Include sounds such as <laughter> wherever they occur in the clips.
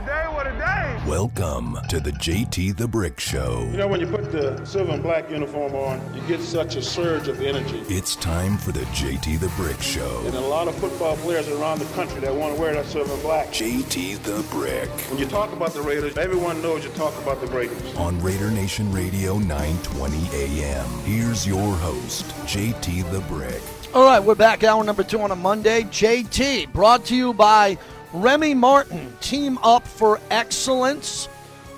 a day, what a day. Welcome to the JT the Brick Show. You know, when you put the silver and black uniform on, you get such a surge of energy. It's time for the JT the Brick Show. And a lot of football players around the country that want to wear that silver and black. JT the Brick. When you talk about the Raiders, everyone knows you talk about the Raiders. On Raider Nation Radio 920 AM. Here's your host, JT the Brick. All right, we're back. Hour number two on a Monday. JT, brought to you by Remy Martin, Team Up for Excellence.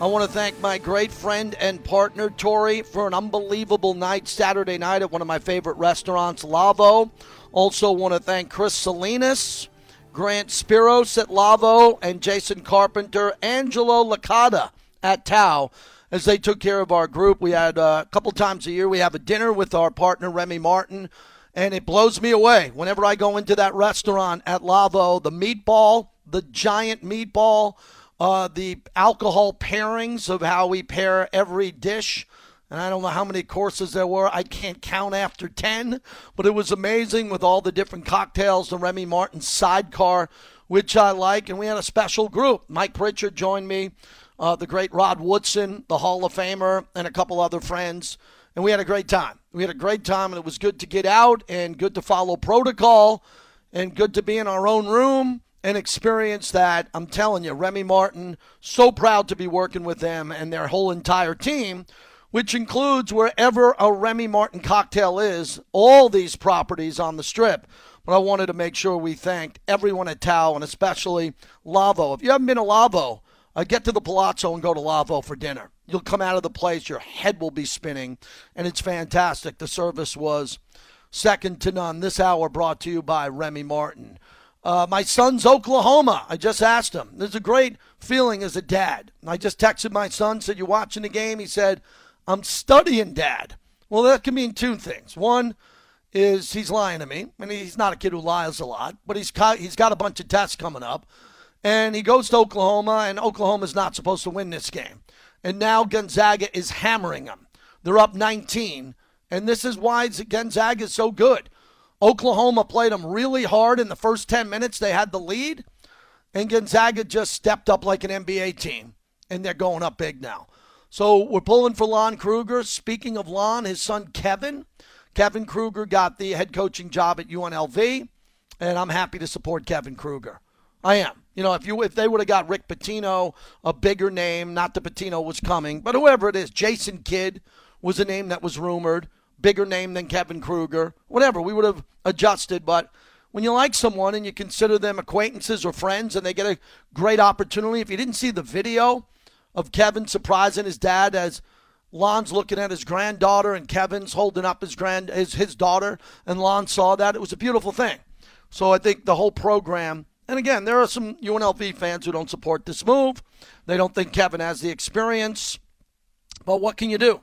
I want to thank my great friend and partner, Tori, for an unbelievable night Saturday night at one of my favorite restaurants, Lavo. Also, want to thank Chris Salinas, Grant Spiros at Lavo, and Jason Carpenter, Angelo Licata at Tao as they took care of our group. We had uh, a couple times a year, we have a dinner with our partner, Remy Martin and it blows me away whenever I go into that restaurant at Lavo. The meatball, the giant meatball, uh, the alcohol pairings of how we pair every dish. And I don't know how many courses there were. I can't count after 10, but it was amazing with all the different cocktails, the Remy Martin sidecar, which I like. And we had a special group. Mike Pritchard joined me, uh, the great Rod Woodson, the Hall of Famer, and a couple other friends and we had a great time. We had a great time, and it was good to get out and good to follow protocol and good to be in our own room and experience that. I'm telling you, Remy Martin, so proud to be working with them and their whole entire team, which includes wherever a Remy Martin cocktail is, all these properties on the strip. But I wanted to make sure we thanked everyone at Tao and especially Lavo. If you haven't been to Lavo, uh, get to the Palazzo and go to Lavo for dinner. You'll come out of the place, your head will be spinning, and it's fantastic. The service was second to none. This hour brought to you by Remy Martin. Uh, my son's Oklahoma. I just asked him. There's a great feeling as a dad. I just texted my son, said, You're watching the game? He said, I'm studying, Dad. Well, that can mean two things. One is he's lying to me, and he's not a kid who lies a lot, but he's he's got a bunch of tests coming up. And he goes to Oklahoma, and Oklahoma's not supposed to win this game and now Gonzaga is hammering them. They're up 19, and this is why Gonzaga is so good. Oklahoma played them really hard in the first 10 minutes. They had the lead, and Gonzaga just stepped up like an NBA team, and they're going up big now. So we're pulling for Lon Kruger. Speaking of Lon, his son Kevin, Kevin Kruger got the head coaching job at UNLV, and I'm happy to support Kevin Kruger. I am. You know, if you if they would have got Rick Pitino, a bigger name, not that Pitino was coming, but whoever it is, Jason Kidd was a name that was rumored, bigger name than Kevin Kruger, whatever, we would have adjusted. But when you like someone and you consider them acquaintances or friends and they get a great opportunity, if you didn't see the video of Kevin surprising his dad as Lon's looking at his granddaughter and Kevin's holding up his grand his, his daughter and Lon saw that, it was a beautiful thing. So I think the whole program and again, there are some UNLV fans who don't support this move. They don't think Kevin has the experience. But what can you do?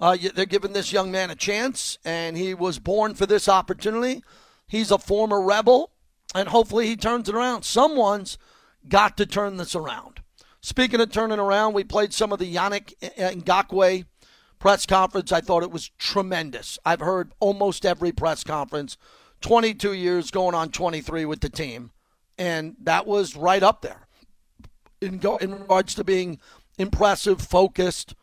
Uh, they're giving this young man a chance, and he was born for this opportunity. He's a former rebel, and hopefully he turns it around. Someone's got to turn this around. Speaking of turning around, we played some of the Yannick Ngakoue press conference. I thought it was tremendous. I've heard almost every press conference. 22 years going on 23 with the team and that was right up there in, go, in regards to being impressive, focused,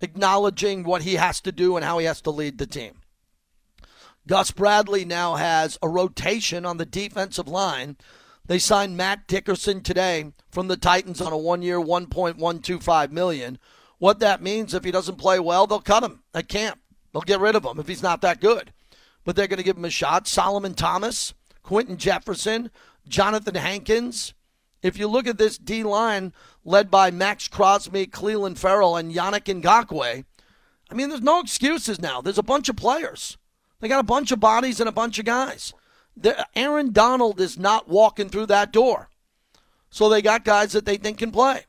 acknowledging what he has to do and how he has to lead the team. Gus Bradley now has a rotation on the defensive line. They signed Matt Dickerson today from the Titans on a one-year, 1.125 million. What that means if he doesn't play well, they'll cut him at camp. They'll get rid of him if he's not that good. But they're going to give him a shot. Solomon Thomas, Quinton Jefferson, Johnathan Hankins. If you look at this D line led by Maxx Crosby, Clelin Ferrell, and Yannick Ngakoue, I mean, there's no excuses now. There's a bunch of players. They got a bunch of bodies and a bunch of guys. The, Aaron Donald is not walking through that door. So they got guys that they think can play.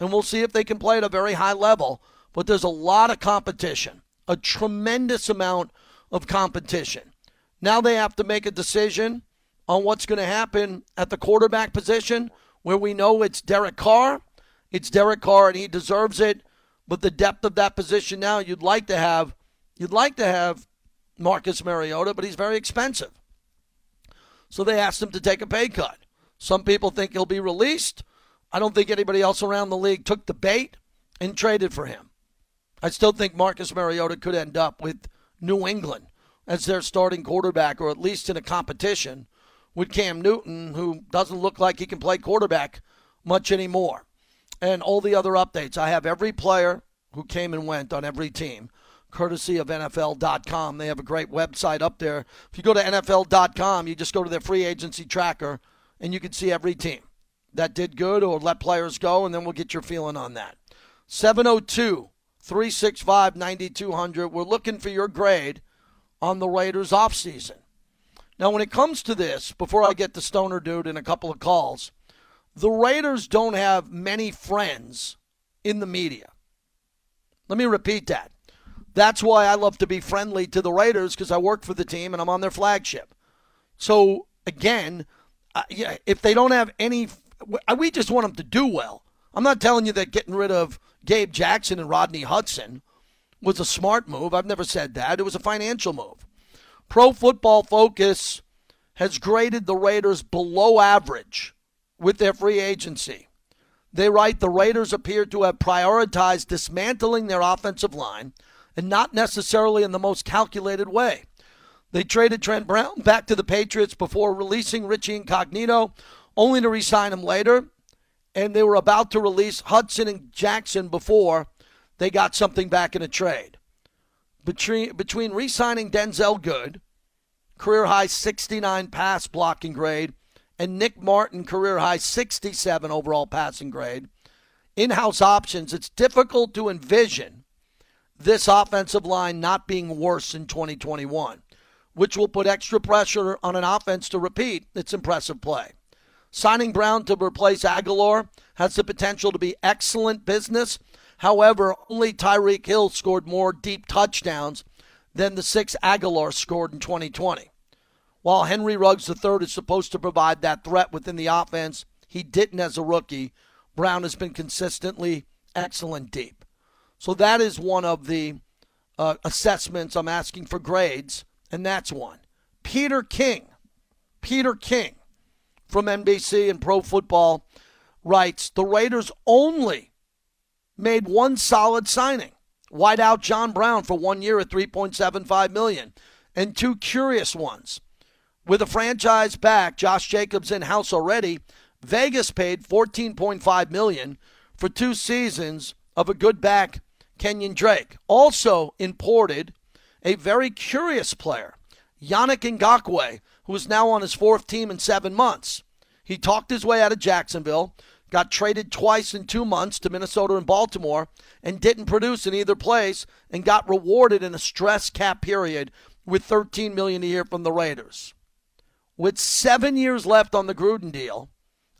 And we'll see if they can play at a very high level. But there's a lot of competition, a tremendous amount of competition. Now they have to make a decision on what's going to happen at the quarterback position, where we know it's Derek Carr. It's Derek Carr, and he deserves it. But the depth of that position now, you'd like to have, you'd like to have Marcus Mariota, but he's very expensive. So they asked him to take a pay cut. Some people think he'll be released. I don't think anybody else around the league took the bait and traded for him. I still think Marcus Mariota could end up with New England as their starting quarterback, or at least in a competition with Cam Newton, who doesn't look like he can play quarterback much anymore. And all the other updates. I have every player who came and went on every team, courtesy of NFL.com. They have a great website up there. If you go to NFL.com, you just go to their free agency tracker and you can see every team that did good or let players go, and then we'll get your feeling on that. 702 365 9200. We're looking for your grade on the Raiders offseason. Now, when it comes to this, before I get to Stoner Dude in a couple of calls, the Raiders don't have many friends in the media. Let me repeat that. That's why I love to be friendly to the Raiders because I work for the team and I'm on their flagship. So, again, uh, yeah, if they don't have any, we just want them to do well. I'm not telling you that getting rid of Gabe Jackson and Rodney Hudson was a smart move. I've never said that. It was a financial move. Pro Football Focus has graded the Raiders below average with their free agency. They write the Raiders appear to have prioritized dismantling their offensive line and not necessarily in the most calculated way. They traded Trent Brown back to the Patriots before releasing Richie Incognito, only to resign him later. And they were about to release Hudson and Jackson before they got something back in a trade. Between, between re signing Denzelle Good, career high 69 pass blocking grade, and Nick Martin, career high 67 overall passing grade, in house options, it's difficult to envision this offensive line not being worse in 2021, which will put extra pressure on an offense to repeat its impressive play. Signing Brown to replace Agholor has the potential to be excellent business However, only Tyreek Hill scored more deep touchdowns than the six Agholor scored in 2020. While Henry Ruggs III is supposed to provide that threat within the offense, he didn't as a rookie. Brown has been consistently excellent deep. So that is one of the uh, assessments I'm asking for grades, and that's one. Peter King, Peter King from NBC and Pro Football writes the Raiders only made one solid signing. Wideout John Brown for one year at 3.75 million, and two curious ones. With a franchise back, Josh Jacobs in house already. Vegas paid 14.5 million for two seasons of a good back, Kenyon Drake. Also imported a very curious player, Yannick Ngakoue, who is now on his fourth team in seven months. He talked his way out of Jacksonville, got traded twice in two months to Minnesota and Baltimore and didn't produce in either place and got rewarded in a stress cap period with 13 million a year from the Raiders. With seven years left on the Gruden deal,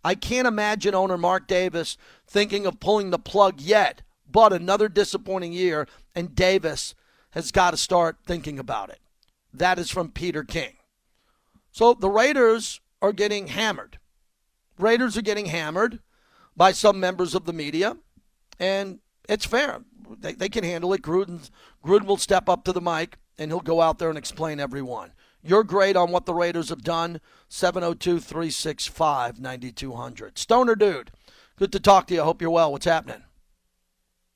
I can't imagine owner Mark Davis thinking of pulling the plug yet, but another disappointing year, and Davis has got to start thinking about it. That is from Peter King. So the Raiders are getting hammered. Raiders are getting hammered by some members of the media, and it's fair. They, they can handle it. Gruden, Gruden will step up to the mic, and he'll go out there and explain. You're great on what the Raiders have done. 702 365 9200. Stoner Dude, good to talk to you. I hope you're well. What's happening?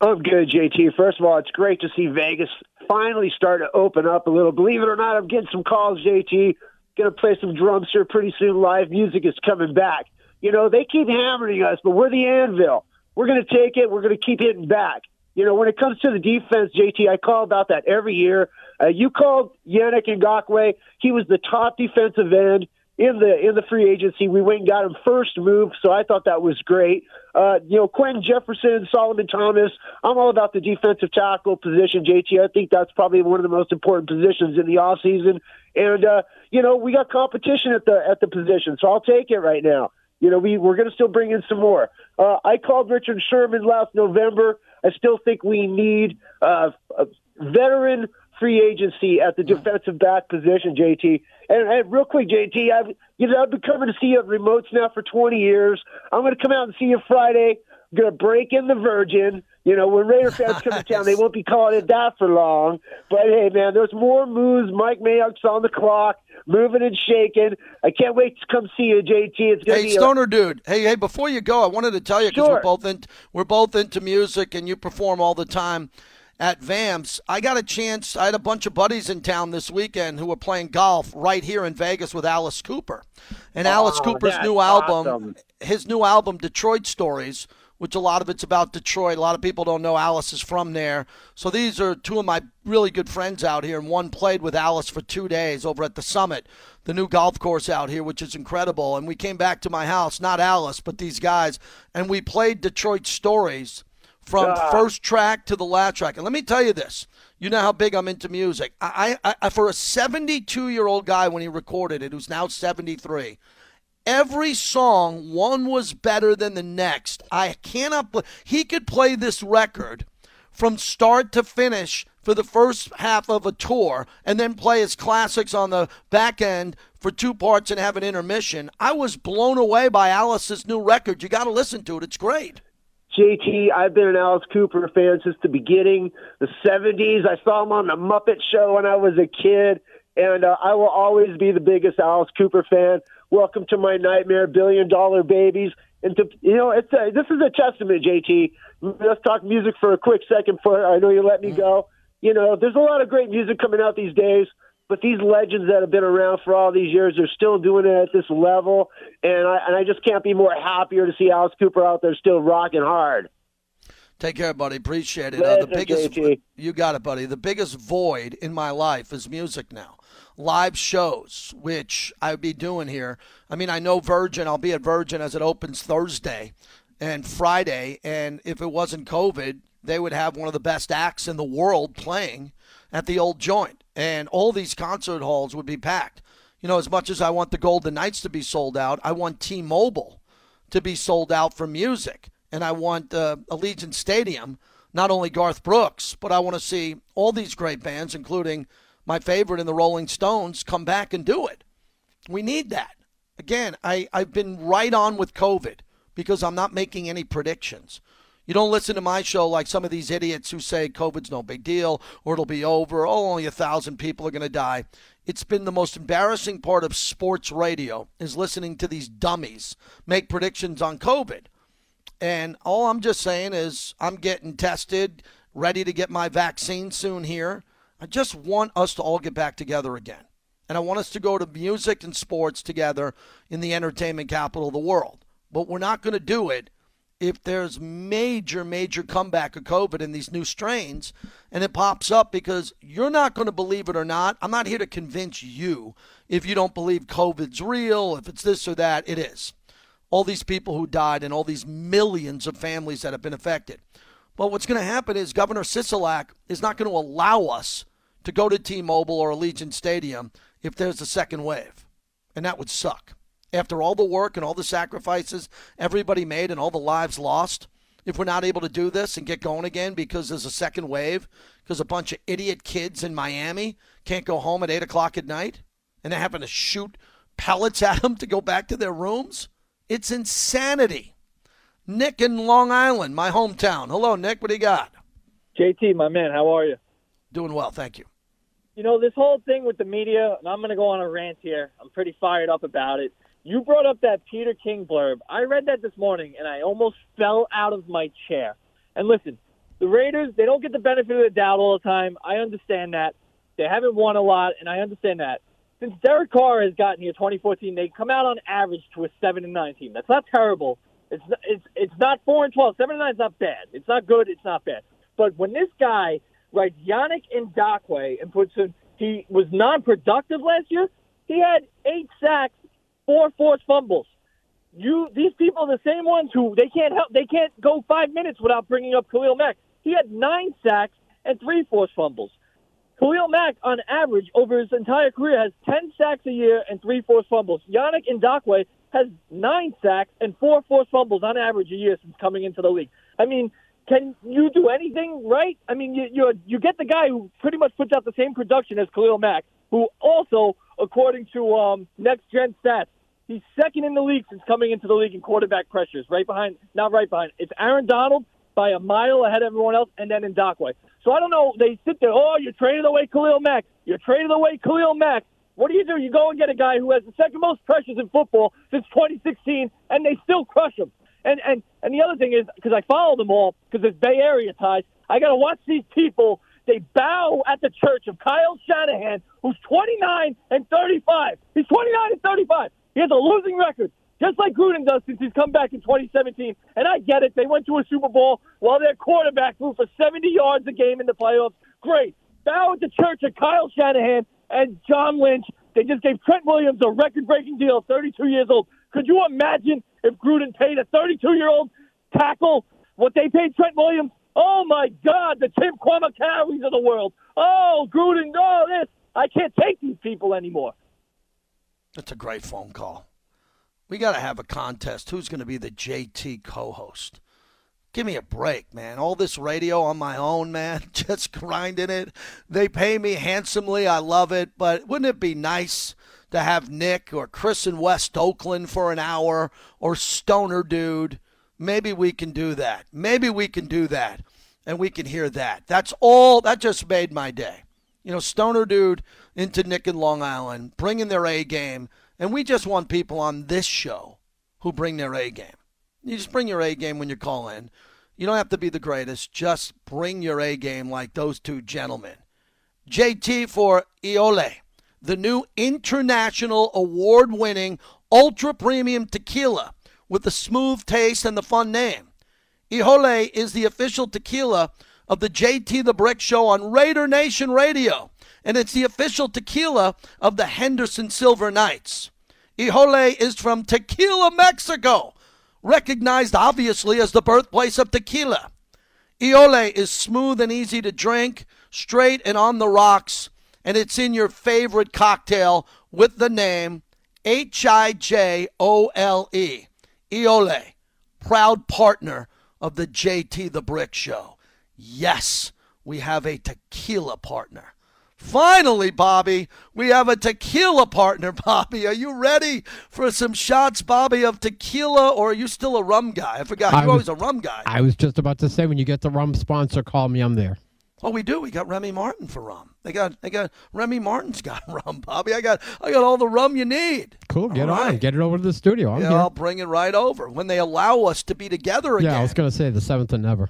I'm good, JT. First of all, it's great to see Vegas finally start to open up a little. Believe it or not, I'm getting some calls, JT. Going to play some drums here pretty soon. Live music is coming back. You know, they keep hammering us, but we're the anvil. We're going to take it. We're going to keep hitting back. You know, when it comes to the defense, JT, I call about that every year. Uh, you called Yannick Ngakoue. He was the top defensive end in the in the free agency. We went and got him first move, so I thought that was great. Uh, you know, Quinton Jefferson, Solomon Thomas. I'm all about the defensive tackle position, JT. I think that's probably one of the most important positions in the off season. And uh, you know, we got competition at the at the position, so I'll take it right now. You know, we we're going to still bring in some more. Uh, I called Richard Sherman last November. I still think we need uh, a veteran free agency at the defensive back position, JT. And, and real quick, JT, I've you know I've been coming to see you at remotes now for 20 years. I'm going to come out and see you Friday. Going to break in the Virgin. You know, when Raider fans come to town, they won't be calling it that for long. But hey, man, there's more moves. Mike Mayock's on the clock, moving and shaking. I can't wait to come see you, JT. It's going to hey, be Stoner a- dude. Hey, hey, before you go, I wanted to tell you because sure. we're both in, we're both into music, and you perform all the time at VAMS. I got a chance. I had a bunch of buddies in town this weekend who were playing golf right here in Vegas with Alice Cooper. And oh, Alice Cooper's new album, awesome. his new album, Detroit Stories, which a lot of it's about Detroit. A lot of people don't know Alice is from there. So these are two of my really good friends out here, and one played with Alice for two days over at the Summit, the new golf course out here, which is incredible. And we came back to my house, not Alice, but these guys, and we played Detroit Stories from Ah. first track to the last track. And let me tell you this. You know how big I'm into music. I, I, I for a 72 year old guy when he recorded it, who's now 73, every song one was better than the next. I cannot. bel he could play this record from start to finish for the first half of a tour, and then play his classics on the back end for two parts and have an intermission. I was blown away by Alice's new record. You got to listen to it. It's great. JT, I've been an Alice Cooper fan since the beginning, the 70s. I saw him on the Muppet Show when I was a kid, and uh, I will always be the biggest Alice Cooper fan. Welcome to my nightmare, billion dollar babies. And to you know, it's a, this is a testament, JT. Let's talk music for a quick second. For I know you let me go. You know, there's a lot of great music coming out these days but these legends that have been around for all these years are still doing it at this level, and I and I just can't be more happier to see Alice Cooper out there still rocking hard. Take care, buddy. Appreciate it. Uh, the biggest, JT. you got it, buddy. The biggest void in my life is music now. Live shows, which I would be doing here. I mean, I know Virgin. I'll be at Virgin as it opens Thursday and Friday, and if it wasn't COVID, they would have one of the best acts in the world playing at the old joint, and all these concert halls would be packed. You know, as much as I want the Golden Knights to be sold out, I want T-Mobile to be sold out for music, and I want uh, Allegiant Stadium, not only Garth Brooks, but I want to see all these great bands, including my favorite in the Rolling Stones, come back and do it. We need that. Again, I, I've been right on with COVID because I'm not making any predictions. You don't listen to my show like some of these idiots who say COVID's no big deal or it'll be over. Oh, only a thousand people are going to die. It's been the most embarrassing part of sports radio is listening to these dummies make predictions on COVID. And all I'm just saying is I'm getting tested, ready to get my vaccine soon here. I just want us to all get back together again. And I want us to go to music and sports together in the entertainment capital of the world. But we're not going to do it if there's major, major comeback of COVID in these new strains and it pops up because you're not going to believe it or not. I'm not here to convince you if you don't believe COVID's real, if it's this or that, it is. All these people who died and all these millions of families that have been affected. But what's going to happen is Governor Sisolak is not going to allow us to go to T Mobile or Allegiant Stadium if there's a second wave. And that would suck after all the work and all the sacrifices everybody made and all the lives lost, if we're not able to do this and get going again because there's a second wave, because a bunch of idiot kids in Miami can't go home at 8 o'clock at night and they're having to shoot pellets <laughs> at them to go back to their rooms, it's insanity. Nick in Long Island, my hometown. Hello, Nick. What do you got? JT, my man, how are you? Doing well, thank you. You know, this whole thing with the media, and I'm going to go on a rant here. I'm pretty fired up about it. You brought up that Peter King blurb. I read that this morning, and I almost fell out of my chair. And listen, the Raiders, they don't get the benefit of the doubt all the time. I understand that. They haven't won a lot, and I understand that. Since Derek Carr has gotten here 2014, they come out on average to a 7 and 9 team. That's not terrible. It's not, it's it's not 4 and 12. 7 and 9 is not bad. It's not good. It's not bad. But when this guy writes Yannick Ngakoue and puts him, he was non-productive last year. He had eight sacks, four forced fumbles. You these people are the same ones who they can't help. They can't go five minutes without bringing up Khalil Mack. He had nine sacks and three forced fumbles. Khalil Mack, on average, over his entire career, has 10 sacks a year and three forced fumbles. Yannick Ngakoue has nine sacks and four forced fumbles on average a year since coming into the league. I mean, can you do anything right? I mean, you you you get the guy who pretty much puts out the same production as Khalil Mack, who also, according to um, Next Gen Stats, He's second in the league since coming into the league in quarterback pressures, right behind, not right behind. It's Aaron Donald by a mile ahead of everyone else, and then Ngakoue. So I don't know. They sit there, oh, you're trading away Khalil Mack. You're trading away Khalil Mack. What do you do? You go and get a guy who has the second most pressures in football since 2016, and they still crush him. And and and the other thing is because I follow them all because there's Bay Area ties. I got to watch these people. They bow at the church of Kyle Shanahan, who's 29 and 35. He's 29 and 35. He has a losing record, just like Gruden does since he's come back in 2017. And I get it. They went to a Super Bowl while their quarterback threw for 70 yards a game in the playoffs. Great. Bow at the church of Kyle Shanahan and John Lynch. They just gave Trent Williams a record-breaking deal, 32 years old. Could you imagine if Gruden paid a 32-year-old tackle what they paid Trent Williams? Oh my God, the Tim Kawakami of the world. Oh, Gruden, oh this. I can't take these people anymore. That's a great phone call. We got to have a contest. Who's going to be the JT co-host? Give me a break, man. All this radio on my own, man, <laughs> just grinding it. They pay me handsomely. I love it. But wouldn't it be nice to have Nick or Chris in West Oakland for an hour or Stoner Dude? Maybe we can do that. Maybe we can do that and we can hear that. That's all. That just made my day. You know, Stoner Dude into Nick and Long Island, bringing their A game. And we just want people on this show who bring their A game. You just bring your A game when you call in. You don't have to be the greatest. Just bring your A game like those two gentlemen. JT for Hijole, the new international award winning ultra premium tequila with the smooth taste and the fun name. Hijole is the official tequila of the JT the Brick Show on Raider Nation Radio, and it's the official tequila of the Henderson Silver Knights. Hijole is from Tequila, Mexico, recognized obviously as the birthplace of tequila. Hijole is smooth and easy to drink, straight and on the rocks, and it's in your favorite cocktail with the name H I J O L E. Hijole, proud partner of the JT the Brick Show. Yes, we have a tequila partner. Finally, Bobby, we have a tequila partner, <laughs> Bobby. Are you ready for some shots, Bobby, of tequila, or are you still a rum guy? I forgot. You're always a rum guy. I was just about to say, when you get the rum sponsor, call me. I'm there. Oh, we do. We got Remy Martin for rum. They got they got Remy Martin's got <laughs> rum, Bobby. I got I got all the rum you need. Cool. Get All on. right. Get it over to the studio. I'm yeah, here. I'll bring it right over when they allow us to be together again. yeah, I was going to say the seventh and never.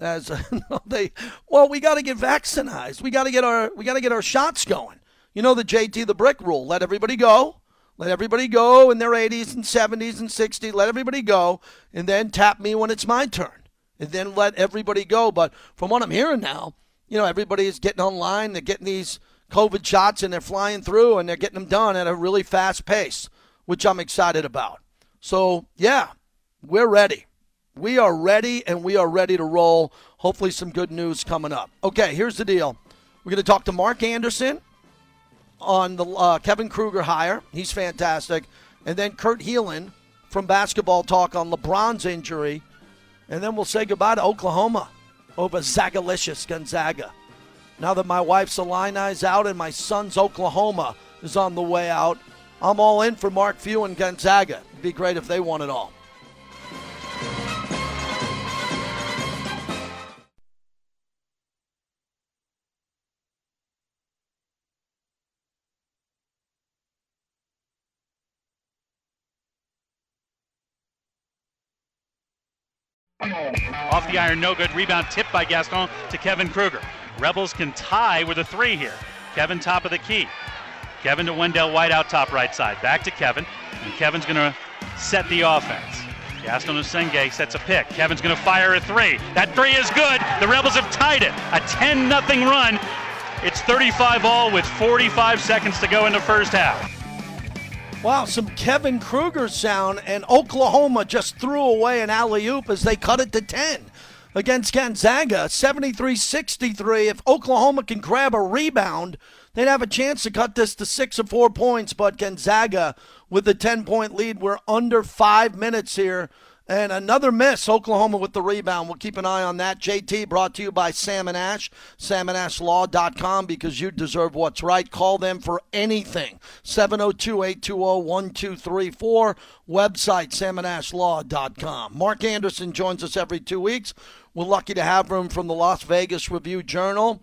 As <laughs> they, well, we got to get vaccinated. We got to get our we got to get our shots going. You know the JT the brick rule. Let everybody go. Let everybody go in their 80s and 70s and 60s. Let everybody go, and then tap me when it's my turn, and then let everybody go. But from what I'm hearing now, you know everybody is getting online. They're getting these COVID shots, and they're flying through, and they're getting them done at a really fast pace, which I'm excited about. So yeah, we're ready. We are ready and we are ready to roll. Hopefully, some good news coming up. Okay, here's the deal. We're going to talk to Mark Anderson on the uh, Kevin Kruger hire. He's fantastic. And then Kurt Helin from Basketball Talk on LeBron's injury. And then we'll say goodbye to Oklahoma over Zagalicious Gonzaga. Now that my wife's Illini's out and my son's Oklahoma is on the way out, I'm all in for Mark Few and Gonzaga. It'd be great if they won it all. Off the iron, no good. Rebound tipped by Gaston to Kevin Kruger. Rebels can tie with a three here. Kevin top of the key. Kevin to Wendell White out top right side. Back to Kevin. And Kevin's going to set the offense. Gaston Usenge sets a pick. Kevin's going to fire a three. That three is good. The Rebels have tied it. A 10 0 run. It's 35 all with 45 seconds to go in the first half. Wow, some Kevin Kruger sound, and Oklahoma just threw away an alley oop as they cut it to 10 against Gonzaga, 73 63. If Oklahoma can grab a rebound, they'd have a chance to cut this to six or four points. But Gonzaga, with the 10 point lead, we're under five minutes here And another miss, Oklahoma with the rebound. We'll keep an eye on that. JT brought to you by Sam and Ash, samandashlaw.com because you deserve what's right. Call them for anything. 702 820 1234. Website, samandashlaw.com. Mark Anderson joins us every two weeks. We're lucky to have him from the Las Vegas Review Journal.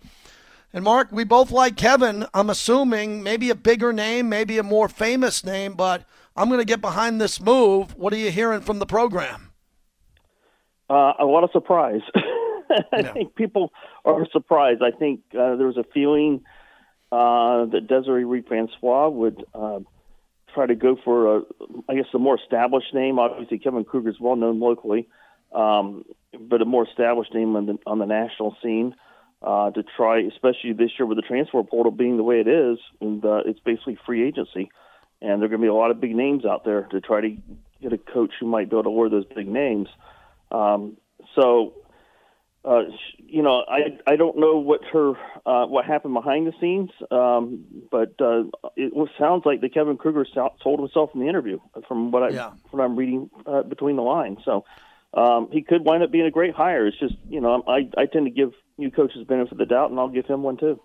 And Mark, we both like Kevin. I'm assuming maybe a bigger name, maybe a more famous name, but I'm going to get behind this move. What are you hearing from the program? Uh, a lot of surprise. <laughs> I think people are surprised. I think uh, there was a feeling uh, that Desiree Reed Francois would uh, try to go for a, I guess, a more established name. Obviously, Kevin Kruger is well known locally, um, but a more established name on the on the national scene uh, to try, especially this year with the transfer portal being the way it is, and uh, it's basically free agency, and there are going to be a lot of big names out there to try to get a coach who might be able to wear those big names. Um, so, uh, you know, I I don't know what her uh, what happened behind the scenes, um, but uh, it sounds like that Kevin Kruger told himself in the interview, from what I Yeah. what I'm reading uh, between the lines. So. Um, he could wind up being a great hire. It's just, you know, I, I tend to give new coaches the benefit of the doubt, and I'll give him one too.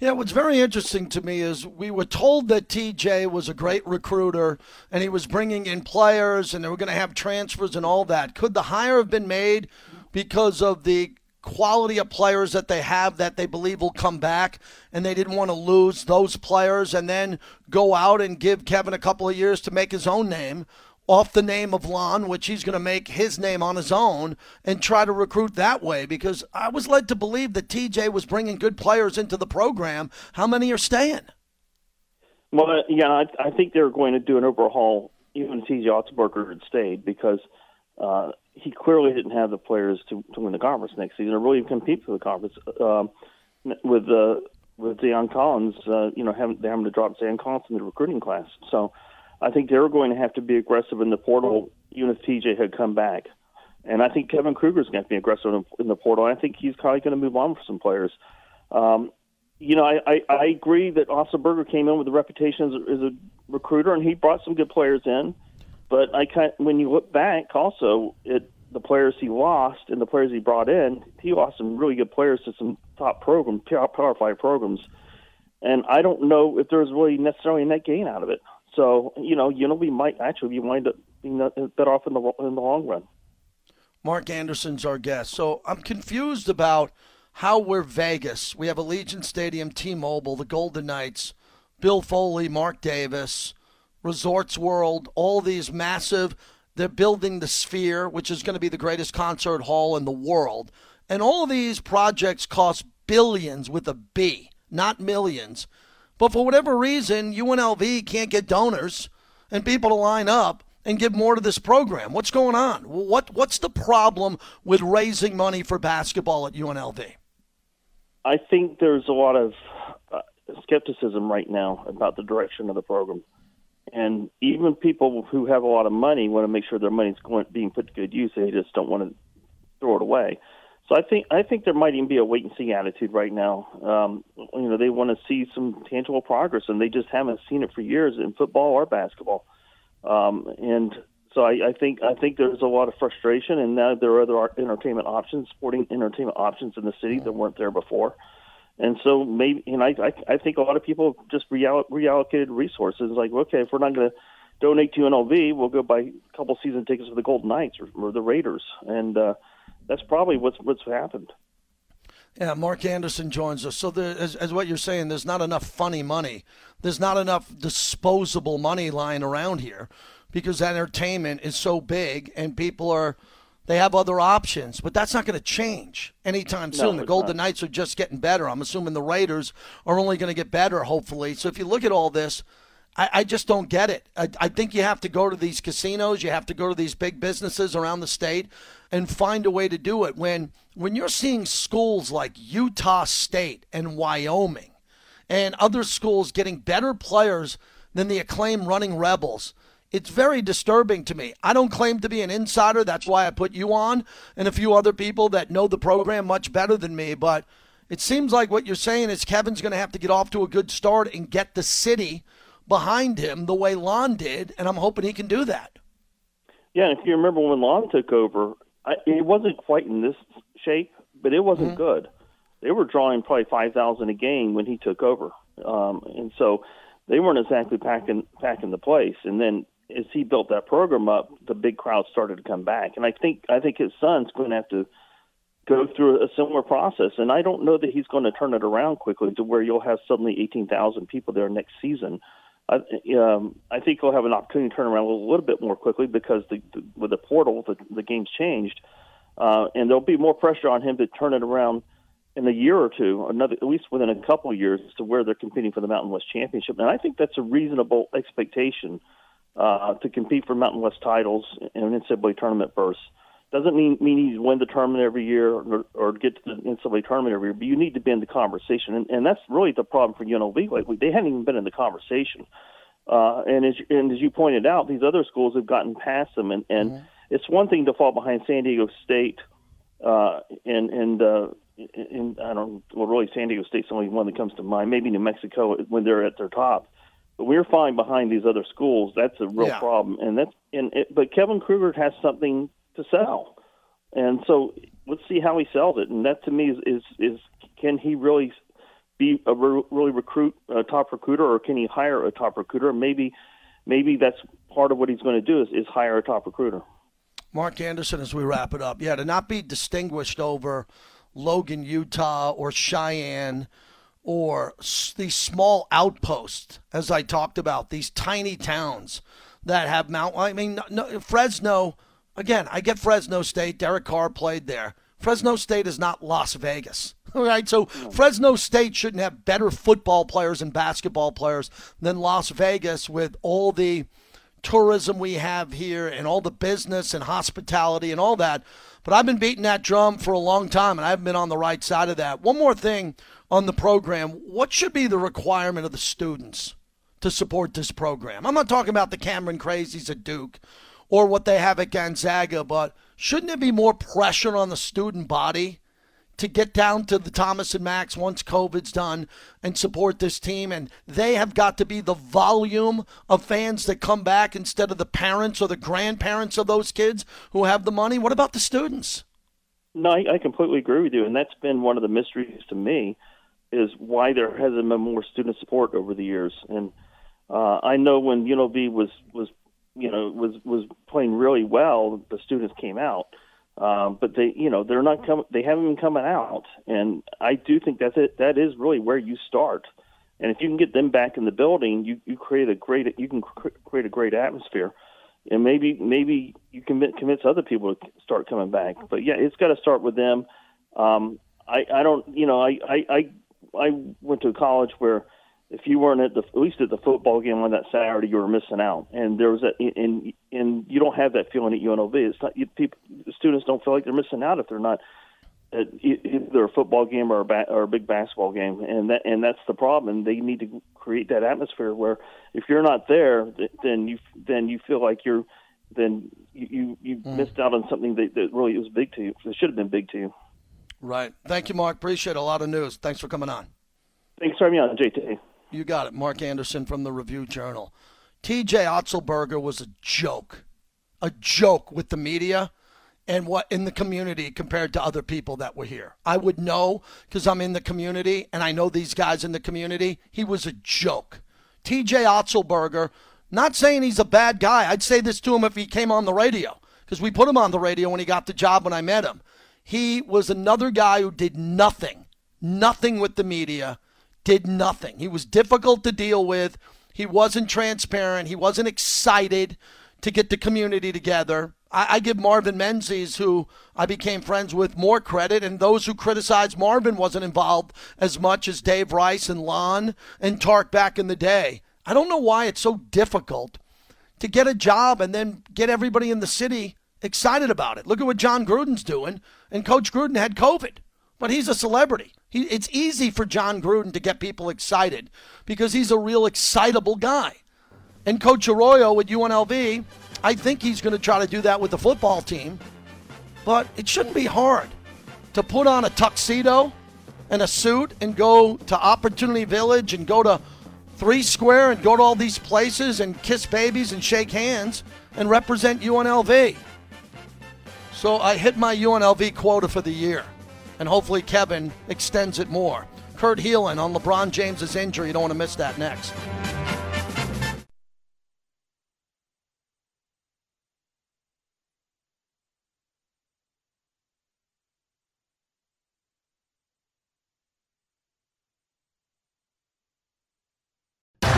Yeah, what's very interesting to me is we were told that TJ was a great recruiter and he was bringing in players and they were going to have transfers and all that. Could the hire have been made because of the quality of players that they have that they believe will come back and they didn't want to lose those players and then go out and give Kevin a couple of years to make his own name? Off the name of Lon, which he's going to make his name on his own and try to recruit that way because I was led to believe that TJ was bringing good players into the program. How many are staying? Well, yeah, I, I think they're going to do an overhaul. Even T.J. Otzelberger had stayed because uh, he clearly didn't have the players to, to win the conference next season or really compete for the conference. Um, with uh, with Deion Collins, uh, you know, having, having to drop Deion Collins in the recruiting class. So I think they're going to have to be aggressive in the portal, even if TJ had come back. And I think Kevin Kruger's going to be aggressive in, the portal. I think he's probably going to move on for some players. Um, you know, I, I, I agree that Otzelberger came in with a reputation as a, as a recruiter, and he brought some good players in. But I kind of, when you look back, also at the players he lost and the players he brought in, he lost some really good players to some top program, Power Five programs. And I don't know if there's really necessarily a net gain out of it. So you know, you know, we might actually be wind up being better off in the in the long run. Mark Anderson's our guest. So I'm confused about how we're Vegas. We have Allegiant Stadium, T-Mobile, the Golden Knights, Bill Foley, Mark Davis, Resorts World, all these massive. They're building the Sphere, which is going to be the greatest concert hall in the world. And all these projects cost billions with a B, not millions. But for whatever reason, UNLV can't get donors and people to line up and give more to this program. What's going on? What What's the problem with raising money for basketball at UNLV? I think there's a lot of uh, skepticism right now about the direction of the program, and even people who have a lot of money want to make sure their money's going being put to good use. They just don't want to throw it away. So I think I think there might even be a wait and see attitude right now. Um, you know, they want to see some tangible progress, and they just haven't seen it for years in football or basketball. Um, and so I, I think I think there's a lot of frustration, and now there are other entertainment options, sporting entertainment options in the city that weren't there before. And so maybe, and I, I, I think a lot of people just reall- reallocated resources. Like, okay, if we're not going to donate to UNLV, we'll go buy a couple season tickets for the Golden Knights or, or the Raiders, and uh, that's probably what's what's happened. Yeah, Mark Anderson joins us. So, there, as, as what you're saying, there's not enough funny money. There's not enough disposable money lying around here because entertainment is so big and people are they have other options. But that's not going to change anytime soon. the Golden not. Knights are just getting better. I'm assuming the Raiders are only going to get better, hopefully. So, if you look at all this, I, I just don't get it. I, I think you have to go to these casinos, you have to go to these big businesses around the state and find a way to do it. When when you're seeing schools like Utah State and Wyoming and other schools getting better players than the acclaimed running rebels. It's very disturbing to me. I don't claim to be an insider. That's why I put you on and a few other people that know the program much better than me. But it seems like what you're saying is Kevin's going to have to get off to a good start and get the city behind him the way Lon did. And I'm hoping he can do that. Yeah, and if you remember when Lon took over, I, it wasn't quite in this shape, but it wasn't Mm-hmm. good. They were drawing probably five thousand a game when he took over, um, and so they weren't exactly packing packing the place. And then as he built that program up, the big crowd started to come back. And I think I think his son's going to have to go through a similar process. And I don't know that he's going to turn it around quickly to where you'll have suddenly eighteen thousand people there next season. I, um, I think he'll have an opportunity to turn around a little, little bit more quickly because the, the, with the portal, the, the game's changed, uh, and there'll be more pressure on him to turn it around in a year or two, another at least within a couple of years, to where they're competing for the Mountain West Championship. And I think that's a reasonable expectation uh, to compete for Mountain West titles in an NCAA tournament burst. Doesn't mean mean you win the tournament every year or, or get to the NCAA tournament every year, but you need to be in the conversation, and, and that's really the problem for UNLV. Like they haven't even been in the conversation. Uh, and as and as you pointed out, these other schools have gotten past them, and, and it's one thing to fall behind San Diego State, uh, and and uh, and I don't well really San Diego State's the only one that comes to mind. Maybe New Mexico when they're at their top, but we're falling behind these other schools. That's a real Yeah. problem, and that's and it, but Kevin Kruger has something to sell, and so let's see how he sells it. And that to me is is, is can he really be a re- really recruit a top recruiter, or can he hire a top recruiter? Maybe maybe that's part of what he's going to do is, is hire a top recruiter. Mark Anderson, as we wrap it up, yeah, to not be distinguished over Logan, Utah, or Cheyenne, or these small outposts, as I talked about, these tiny towns that have Mount. I mean, no, Fresno. Again, I get Fresno State. Derek Carr played there. Fresno State is not Las Vegas. <laughs> All right, so Fresno State shouldn't have better football players and basketball players than Las Vegas with all the tourism we have here and all the business and hospitality and all that. But I've been beating that drum for a long time and I've been on the right side of that. One more thing on the program what should be the requirement of the students to support this program? I'm not talking about the Cameron Crazies at Duke or what they have at Gonzaga, but shouldn't there be more pressure on the student body? to get down to the Thomas and Max once COVID's done and support this team. And they have got to be the volume of fans that come back instead of the parents or the grandparents of those kids who have the money. What about the students? No, I, completely agree with you, and that's been one of the mysteries to me, is why there hasn't been more student support over the years. And uh, I know when UNLV was was you know was was playing really well, the students came out, um, but they you know they're not coming, they haven't been coming out, and I do think that's it. That is really where you start. And if you can get them back in the building, you, you create a great you can cr- create a great atmosphere and maybe maybe you convince convince other people to start coming back. But yeah, it's got to start with them. Um, I I don't you know I I I, I went to a college where if you weren't at the at least at the football game on that Saturday, you were missing out. And there was a and and you don't have that feeling at UNLV. It's not you, people students don't feel like they're missing out if they're not at either a football game or a, ba- or a big basketball game, and that and that's the problem. And they need to create that atmosphere where if you're not there, th- then you then you feel like you're then you you, you hmm. missed out on something that, that really was big to you. It should have been big to you. Right. Thank you, Mark. Appreciate a lot of news. Thanks for coming on. Thanks for having me on, JT. You got it. Mark Anderson from the Review Journal. TJ Otzelberger was a joke, a joke with the media and what in the community compared to other people that were here. I would know because I'm in the community and I know these guys in the community. He was a joke. TJ Otzelberger, not saying he's a bad guy. I'd say this to him if he came on the radio because we put him on the radio when he got the job when I met him. He was another guy who did nothing, nothing with the media, did nothing. He was difficult to deal with. He wasn't transparent. He wasn't excited to get the community together. I, I give Marvin Menzies, who I became friends with, more credit, and those who criticized Marvin wasn't involved as much as Dave Rice and Lon and Tark back in the day. I don't know why it's so difficult to get a job and then get everybody in the city excited about it. Look at what Jon Gruden's doing, and Coach Gruden had COVID, but he's a celebrity. He, it's easy for Jon Gruden to get people excited because he's a real excitable guy. And Coach Arroyo at UNLV, I think he's going to try to do that with the football team. But it shouldn't be hard to put on a tuxedo and a suit and go to Opportunity Village and go to Three Square and go to all these places and kiss babies and shake hands and represent UNLV. So I hit my UNLV quota for the year, and hopefully Kevin extends it more. Kurt Helin on LeBron James's injury. You don't want to miss that next.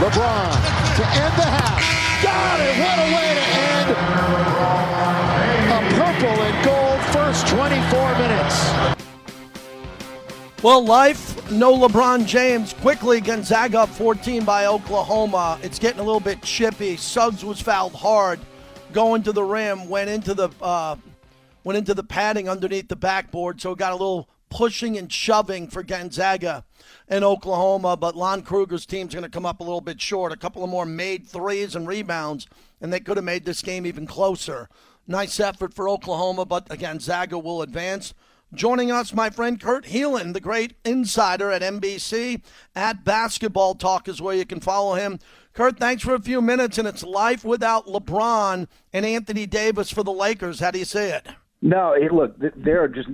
LeBron to end the half. Got it. What a way to Well, life, no LeBron James. Quickly, Gonzaga up 14 by Oklahoma. It's getting a little bit chippy. Suggs was fouled hard, going to the rim, went into the uh, went into the padding underneath the backboard, so it got a little pushing and shoving for Gonzaga in Oklahoma. But Lon Kruger's team's going to come up a little bit short. A couple of more made threes and rebounds, and they could have made this game even closer. Nice effort for Oklahoma, but Gonzaga will advance. Joining us, my friend Kurt Helin, the great insider at NBC. At Basketball Talk is where you can follow him. Kurt, thanks for a few minutes, and it's life without LeBron and Anthony Davis for the Lakers. How do you see it? No, it, look, they're just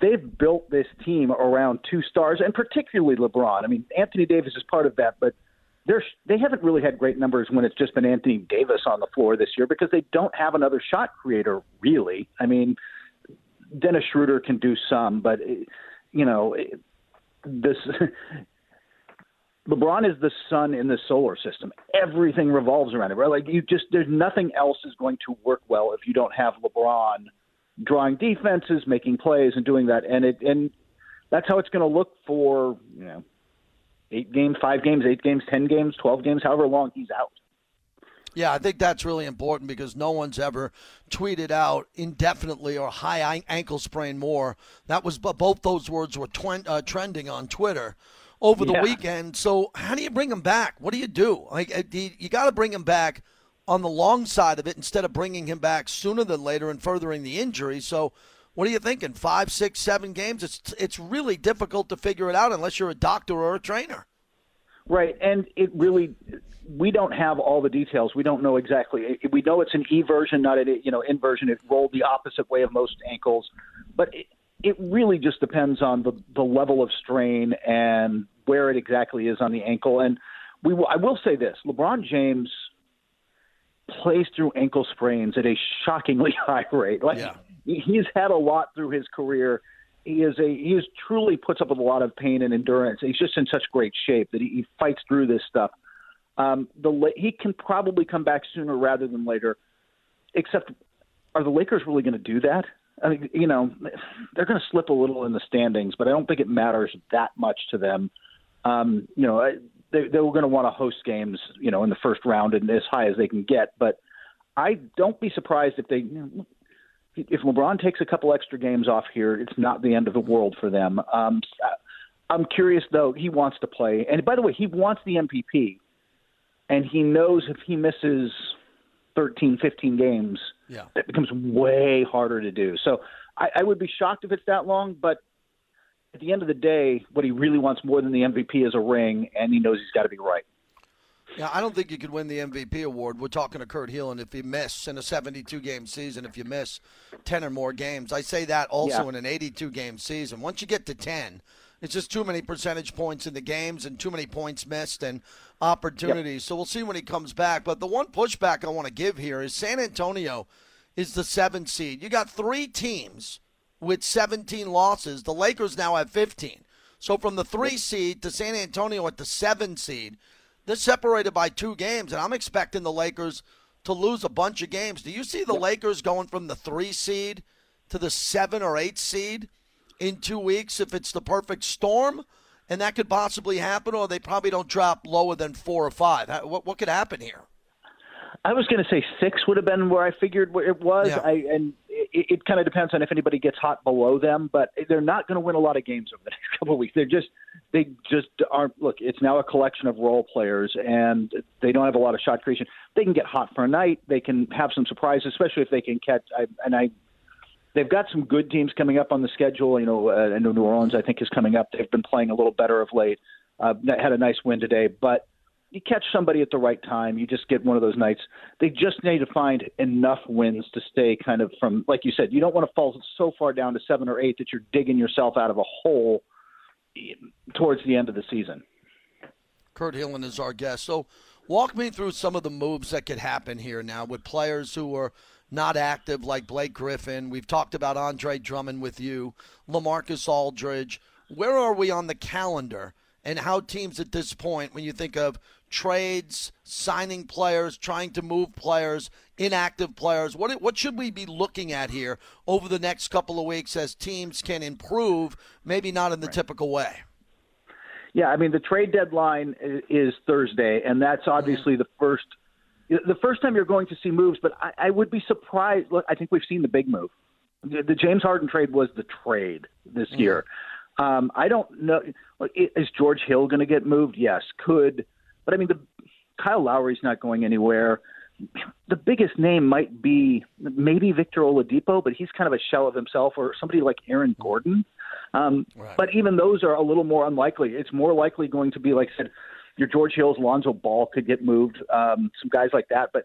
they've built this team around two stars, and particularly LeBron. I mean, Anthony Davis is part of that, but they're they haven't really had great numbers when it's just been Anthony Davis on the floor this year because they don't have another shot creator really. I mean, Dennis Schroeder can do some, but you know, this <laughs> LeBron is the sun in the solar system. Everything revolves around it, right? Like you just there's nothing else is going to work well if you don't have LeBron drawing defenses, making plays, and doing that. And it and that's how it's going to look for you know eight games, five games, eight games, ten games, twelve games, however long he's out. Yeah, I think that's really important because no one's ever tweeted out indefinitely or high ankle sprain more. That was both those words were twen- uh, trending on Twitter over the Yeah. weekend. So how do you bring him back? What do you do? Like uh, do you, you got to bring him back on the long side of it instead of bringing him back sooner than later and furthering the injury. So. What are you thinking? Five, six, seven games? It's it's really difficult to figure it out unless you're a doctor or a trainer. Right, and it really we don't have all the details. We don't know exactly. We know it's an E version, not an you know inversion. It rolled the opposite way of most ankles, but it, it really just depends on the the level of strain and where it exactly is on the ankle. And we will, I will say this: LeBron James plays through ankle sprains at a shockingly <laughs> high rate. Like he- he's had a lot through his career. He is a he is truly puts up with a lot of pain and endurance. He's just in such great shape that he, he fights through this stuff. Um, the he can probably come back sooner rather than later. Except, are the Lakers really going to do that? I mean, you know, they're going to slip a little in the standings, but I don't think it matters that much to them. Um, you know, they, they were going to want to host games, you know, in the first round and as high as they can get. But I don't be surprised if they, you know, if LeBron takes a couple extra games off here, it's not the end of the world for them. Um, I'm curious though. He wants to play, and by the way, he wants the MVP, and he knows if he misses 13, 15 games, Yeah. it becomes way harder to do. So I, I would be shocked if it's that long, but at the end of the day, what he really wants more than the MVP is a ring, and he knows he's got to be right. Yeah, I don't think you could win the MVP award. We're talking to Kurt Helin if you miss in a 72 game season, if you miss 10 or more games. I say that also Yeah. in an 82 game season. Once you get to 10, it's just too many percentage points in the games and too many points missed and opportunities. So we'll see when he comes back. But the one pushback I want to give here is San Antonio is the seven seed. You got three teams with 17 losses. The Lakers now have 15. So from the three seed to San Antonio at the seven seed, they're separated by two games, and I'm expecting the Lakers to lose a bunch of games. Do you see the Lakers going from the three seed to the seven or eight seed in two weeks if it's the perfect storm? And that could possibly happen, or they probably don't drop lower than four or five. What, what could happen here? I was going to say six would have been where I figured it was. Yeah. I, and it, it kind of depends on if anybody gets hot below them, but they're not going to win a lot of games over the next <laughs> couple of weeks. They're just they just aren't. Look, it's now a collection of role players, and they don't have a lot of shot creation. They can get hot for a night. They can have some surprises, especially if they can catch. I, and I, they've got some good teams coming up on the schedule. You know, uh, I know New Orleans, I think, is coming up. They've been playing a little better of late. Uh, had a nice win today, but you catch somebody at the right time. You just get one of those nights. They just need to find enough wins to stay kind of from, like you said, you don't want to fall so far down to seven or eight that you're digging yourself out of a hole eh, towards the end of the season. Kurt Helin is our guest. So, walk me through some of the moves that could happen here now with players who are not active, like Blake Griffin. We've talked about Andre Drummond with you, Lamarcus Aldridge. Where are we on the calendar? And how teams at this point, when you think of trades, signing players, trying to move players, inactive players, what what should we be looking at here over the next couple of weeks as teams can improve, maybe not in the right. typical way? Yeah, I mean the trade deadline is Thursday, and that's obviously the first the first time you're going to see moves. But I, I would be surprised. Look, I think we've seen the big move. The, the James Harden trade was the trade this mm-hmm. year. Um, I don't know. Is George Hill going to get moved? Yes, could. But I mean, the Kyle Lowry's not going anywhere. The biggest name might be maybe Victor Oladipo, but he's kind of a shell of himself, or somebody like Aaron Gordon. Um, right. But even those are a little more unlikely. It's more likely going to be, like I said, your George Hills, Lonzo Ball could get moved, um, some guys like that. But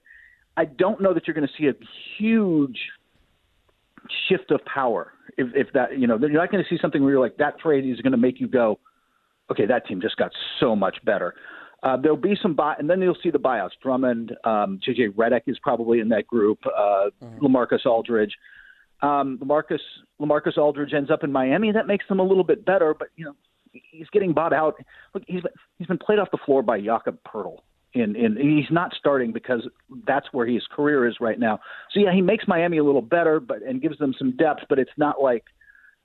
I don't know that you're going to see a huge shift of power. If, if that, you know, you're not going to see something where you're like, that trade is going to make you go, okay, that team just got so much better. Uh, there'll be some buy, and then you'll see the buyouts. Drummond, um, JJ Redick is probably in that group. Uh, mm-hmm. Lamarcus Aldridge. Um, Lamarcus Lamarcus Aldridge ends up in Miami. That makes them a little bit better, but you know he's getting bought out. Look, he's been, he's been played off the floor by Jakob Poeltl. In, in he's not starting because that's where his career is right now. So yeah, he makes Miami a little better, but and gives them some depth. But it's not like,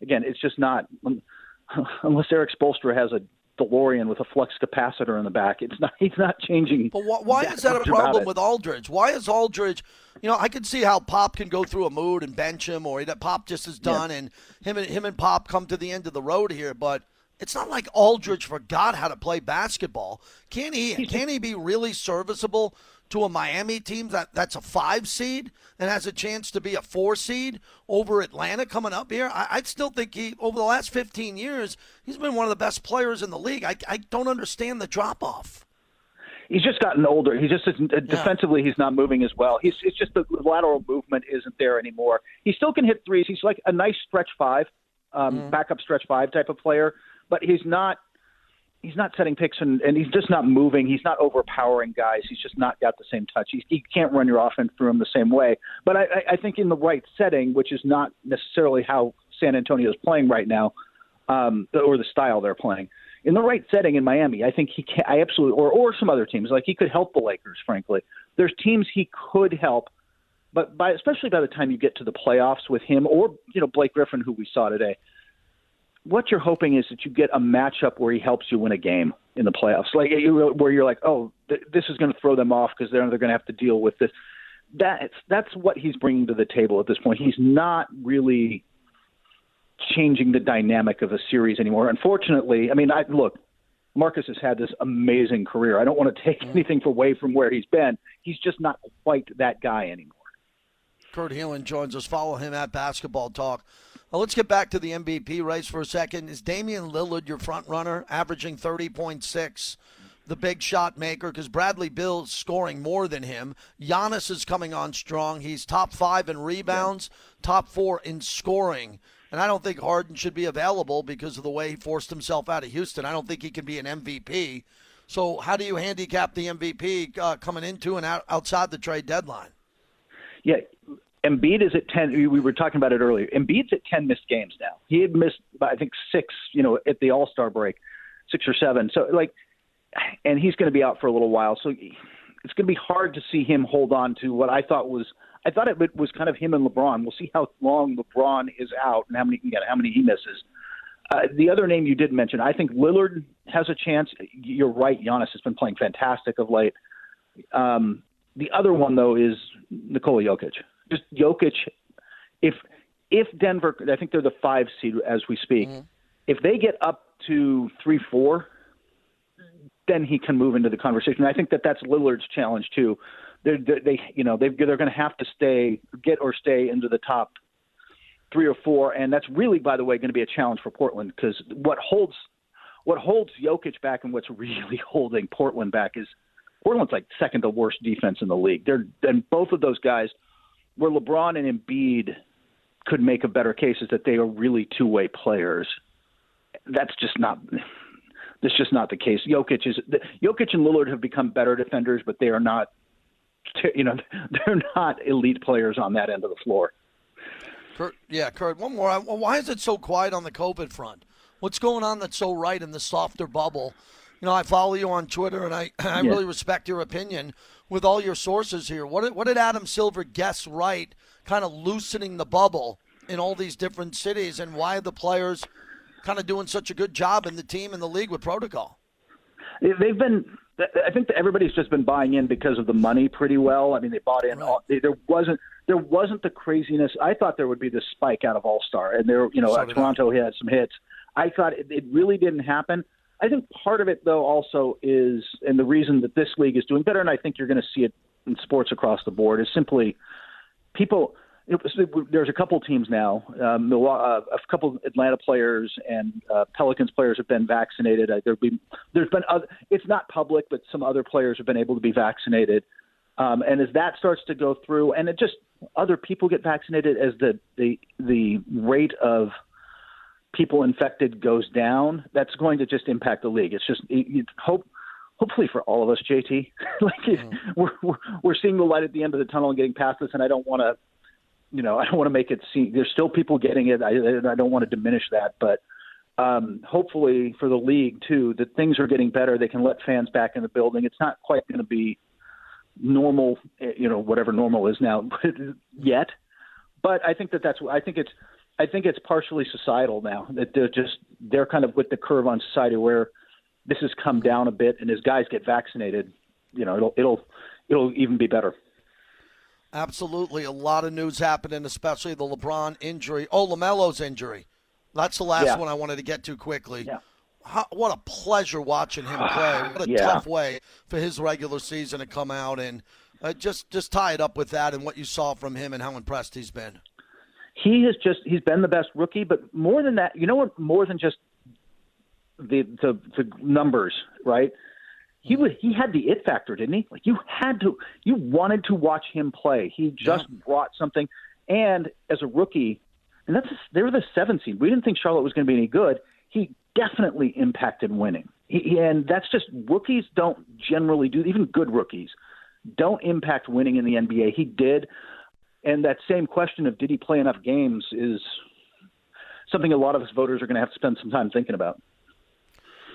again, it's just not <laughs> unless Erik Spoelstra has a DeLorean with a flux capacitor in the back. It's not. <laughs> He's not changing. But why, why is that a problem with Aldridge? Why is Aldridge? You know, I can see how Pop can go through a mood and bench him, or that Pop just is done, yeah. and him and him and Pop come to the end of the road here. But it's not like Aldridge forgot how to play basketball. Can he? Can he be really serviceable to a Miami team that that's a five seed and has a chance to be a four seed over Atlanta coming up here. I, I still think he over the last 15 years he's been one of the best players in the league. I, I don't understand the drop off. He's just gotten older. He just isn't uh, defensively. He's not moving as well. He's it's just the lateral movement isn't there anymore. He still can hit threes. He's like a nice stretch five, um, mm. backup stretch five type of player, but he's not he's not setting picks and, and he's just not moving. He's not overpowering guys. He's just not got the same touch. He, he can't run your offense through him the same way. But I, I think in the right setting, which is not necessarily how San Antonio is playing right now, um, or the style they're playing. In the right setting in Miami, I think he can. I absolutely, or or some other teams like he could help the Lakers. Frankly, there's teams he could help, but by especially by the time you get to the playoffs with him or you know Blake Griffin, who we saw today, what you're hoping is that you get a matchup where he helps you win a game in the playoffs, like where you're like, oh, th- this is going to throw them off because they're they're going to have to deal with this. That's that's what he's bringing to the table at this point. He's not really changing the dynamic of a series anymore. Unfortunately, I mean, I look. Marcus has had this amazing career. I don't want to take anything away from where he's been. He's just not quite that guy anymore. Kurt Helin joins us. Follow him at Basketball Talk. Well, let's get back to the MVP race for a second. Is Damian Lillard your front runner, averaging 30.6? The big shot maker because Bradley Beal's scoring more than him. Giannis is coming on strong. He's top five in rebounds, top four in scoring. And I don't think Harden should be available because of the way he forced himself out of Houston. I don't think he can be an MVP. So, how do you handicap the MVP uh, coming into and out, outside the trade deadline? Yeah, Embiid is at ten. We were talking about it earlier. Embiid's at ten missed games now. He had missed, I think, six. You know, at the All Star break, six or seven. So like, and he's going to be out for a little while. So it's going to be hard to see him hold on to what I thought was. I thought it was kind of him and LeBron. We'll see how long LeBron is out and how many again, how many he misses. Uh, the other name you did mention, I think Lillard has a chance. You're right. Giannis has been playing fantastic of late. Um, the other one though is Nikola Jokic just Jokic. If if Denver, I think they're the five seed as we speak. Mm-hmm. If they get up to three four, then he can move into the conversation. I think that that's Lillard's challenge too. They're, they're they you know they they're going to have to stay get or stay into the top three or four, and that's really by the way going to be a challenge for Portland because what holds what holds Jokic back and what's <laughs> really holding Portland back is Portland's like second to worst defense in the league. They're and both of those guys, where LeBron and Embiid could make a better case, is that they are really two way players. That's just not. That's just not the case. Jokic is Jokic and Lillard have become better defenders, but they are not. You know, <laughs> they're not elite players on that end of the floor. Kurt, yeah, Kurt. One more. Why is it so quiet on the COVID front? What's going on that's so right in the softer bubble? You know, I follow you on Twitter, and I, <clears throat> I Yeah. really respect your opinion with all your sources here. What did, what did Adam Silver guess right, kind of loosening the bubble in all these different cities, and why are the players kind of doing such a good job in the team and the league with protocol? They've been. I think everybody's just been buying in because of the money pretty well. I mean, they bought in. All, there wasn't there wasn't the craziness. I thought there would be this spike out of All Star, and there, you know, So Toronto had some hits. I thought it, it really didn't happen. I think part of it, though, also is, and the reason that this league is doing better, and I think you're going to see it in sports across the board, is simply people. There's a couple teams now. Um, a couple Atlanta players and uh, Pelicans players have been vaccinated. Uh, there's been other, it's not public, but some other players have been able to be vaccinated. Um, and as that starts to go through, and it just other people get vaccinated as the the the rate of people infected goes down, that's going to just impact the league. It's just hope hopefully for all of us, JT. <laughs> like it, we're, we're we're seeing the light at the end of the tunnel and getting past this, and I don't want to, you know, I don't want to make it seem there's still people getting it. I I don't want to diminish that, but um, hopefully for the league too, that things are getting better. They can let fans back in the building. It's not quite going to be normal, eh, you know, whatever normal is now <laughs> yet. But I think that that's I think it's I think it's partially societal now that they're just they're kind of with the curve on society where this has come down a bit, and as guys get vaccinated, you know, it'll it'll it'll even be better. Absolutely, a lot of news happening, especially the LeBron injury. Oh, Lamelo's injury. That's the last Yeah. one I wanted to get to quickly. Yeah. How, what a pleasure watching him <sighs> play. What a Yeah. tough way for his regular season to come out and uh, just just tie it up with that and what you saw from him and how impressed he's been. He has just he's been the best rookie, but more than that, you know what? More than just the the, the numbers, right? He was he had the it factor, didn't he? Like you had to you wanted to watch him play. He just brought something, and as a rookie, and that's they were the seventh seed. We didn't think Charlotte was going to be any good. He definitely impacted winning, he, and that's just rookies don't generally do. Even good rookies don't impact winning in the NBA. He did. And that same question of did he play enough games is something a lot of us voters are going to have to spend some time thinking about.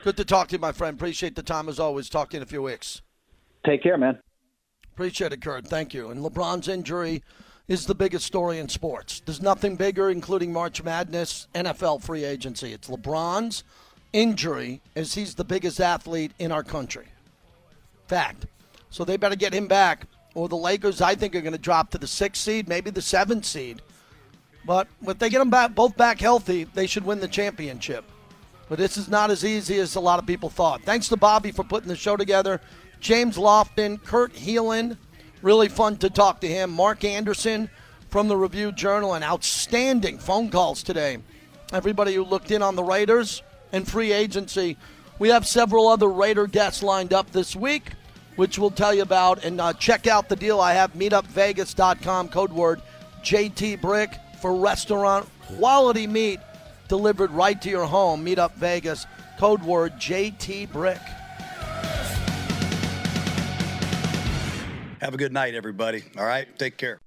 Good to talk to you, my friend. Appreciate the time as always. Talk to you in a few weeks. Take care, man. Appreciate it, Kurt. Thank you. And LeBron's injury is the biggest story in sports. There's nothing bigger, including March Madness, NFL free agency. It's LeBron's injury, as he's the biggest athlete in our country. Fact. So they better get him back, or the Lakers, I think, are going to drop to the sixth seed, maybe the seventh seed. But if they get them back, both back healthy, they should win the championship. But this is not as easy as a lot of people thought. Thanks to Bobby for putting the show together. James Lofton, Kurt Helin, really fun to talk to him. Mark Anderson from the Review Journal, and outstanding phone calls today. Everybody who looked in on the Raiders and free agency. We have several other Raider guests lined up this week, which we'll tell you about. And uh, check out the deal I have, meetupvegas.com, code word JT Brick for restaurant quality meat delivered right to your home. Meet Up Vegas, code word JT Brick. Have a good night, everybody. All right, take care.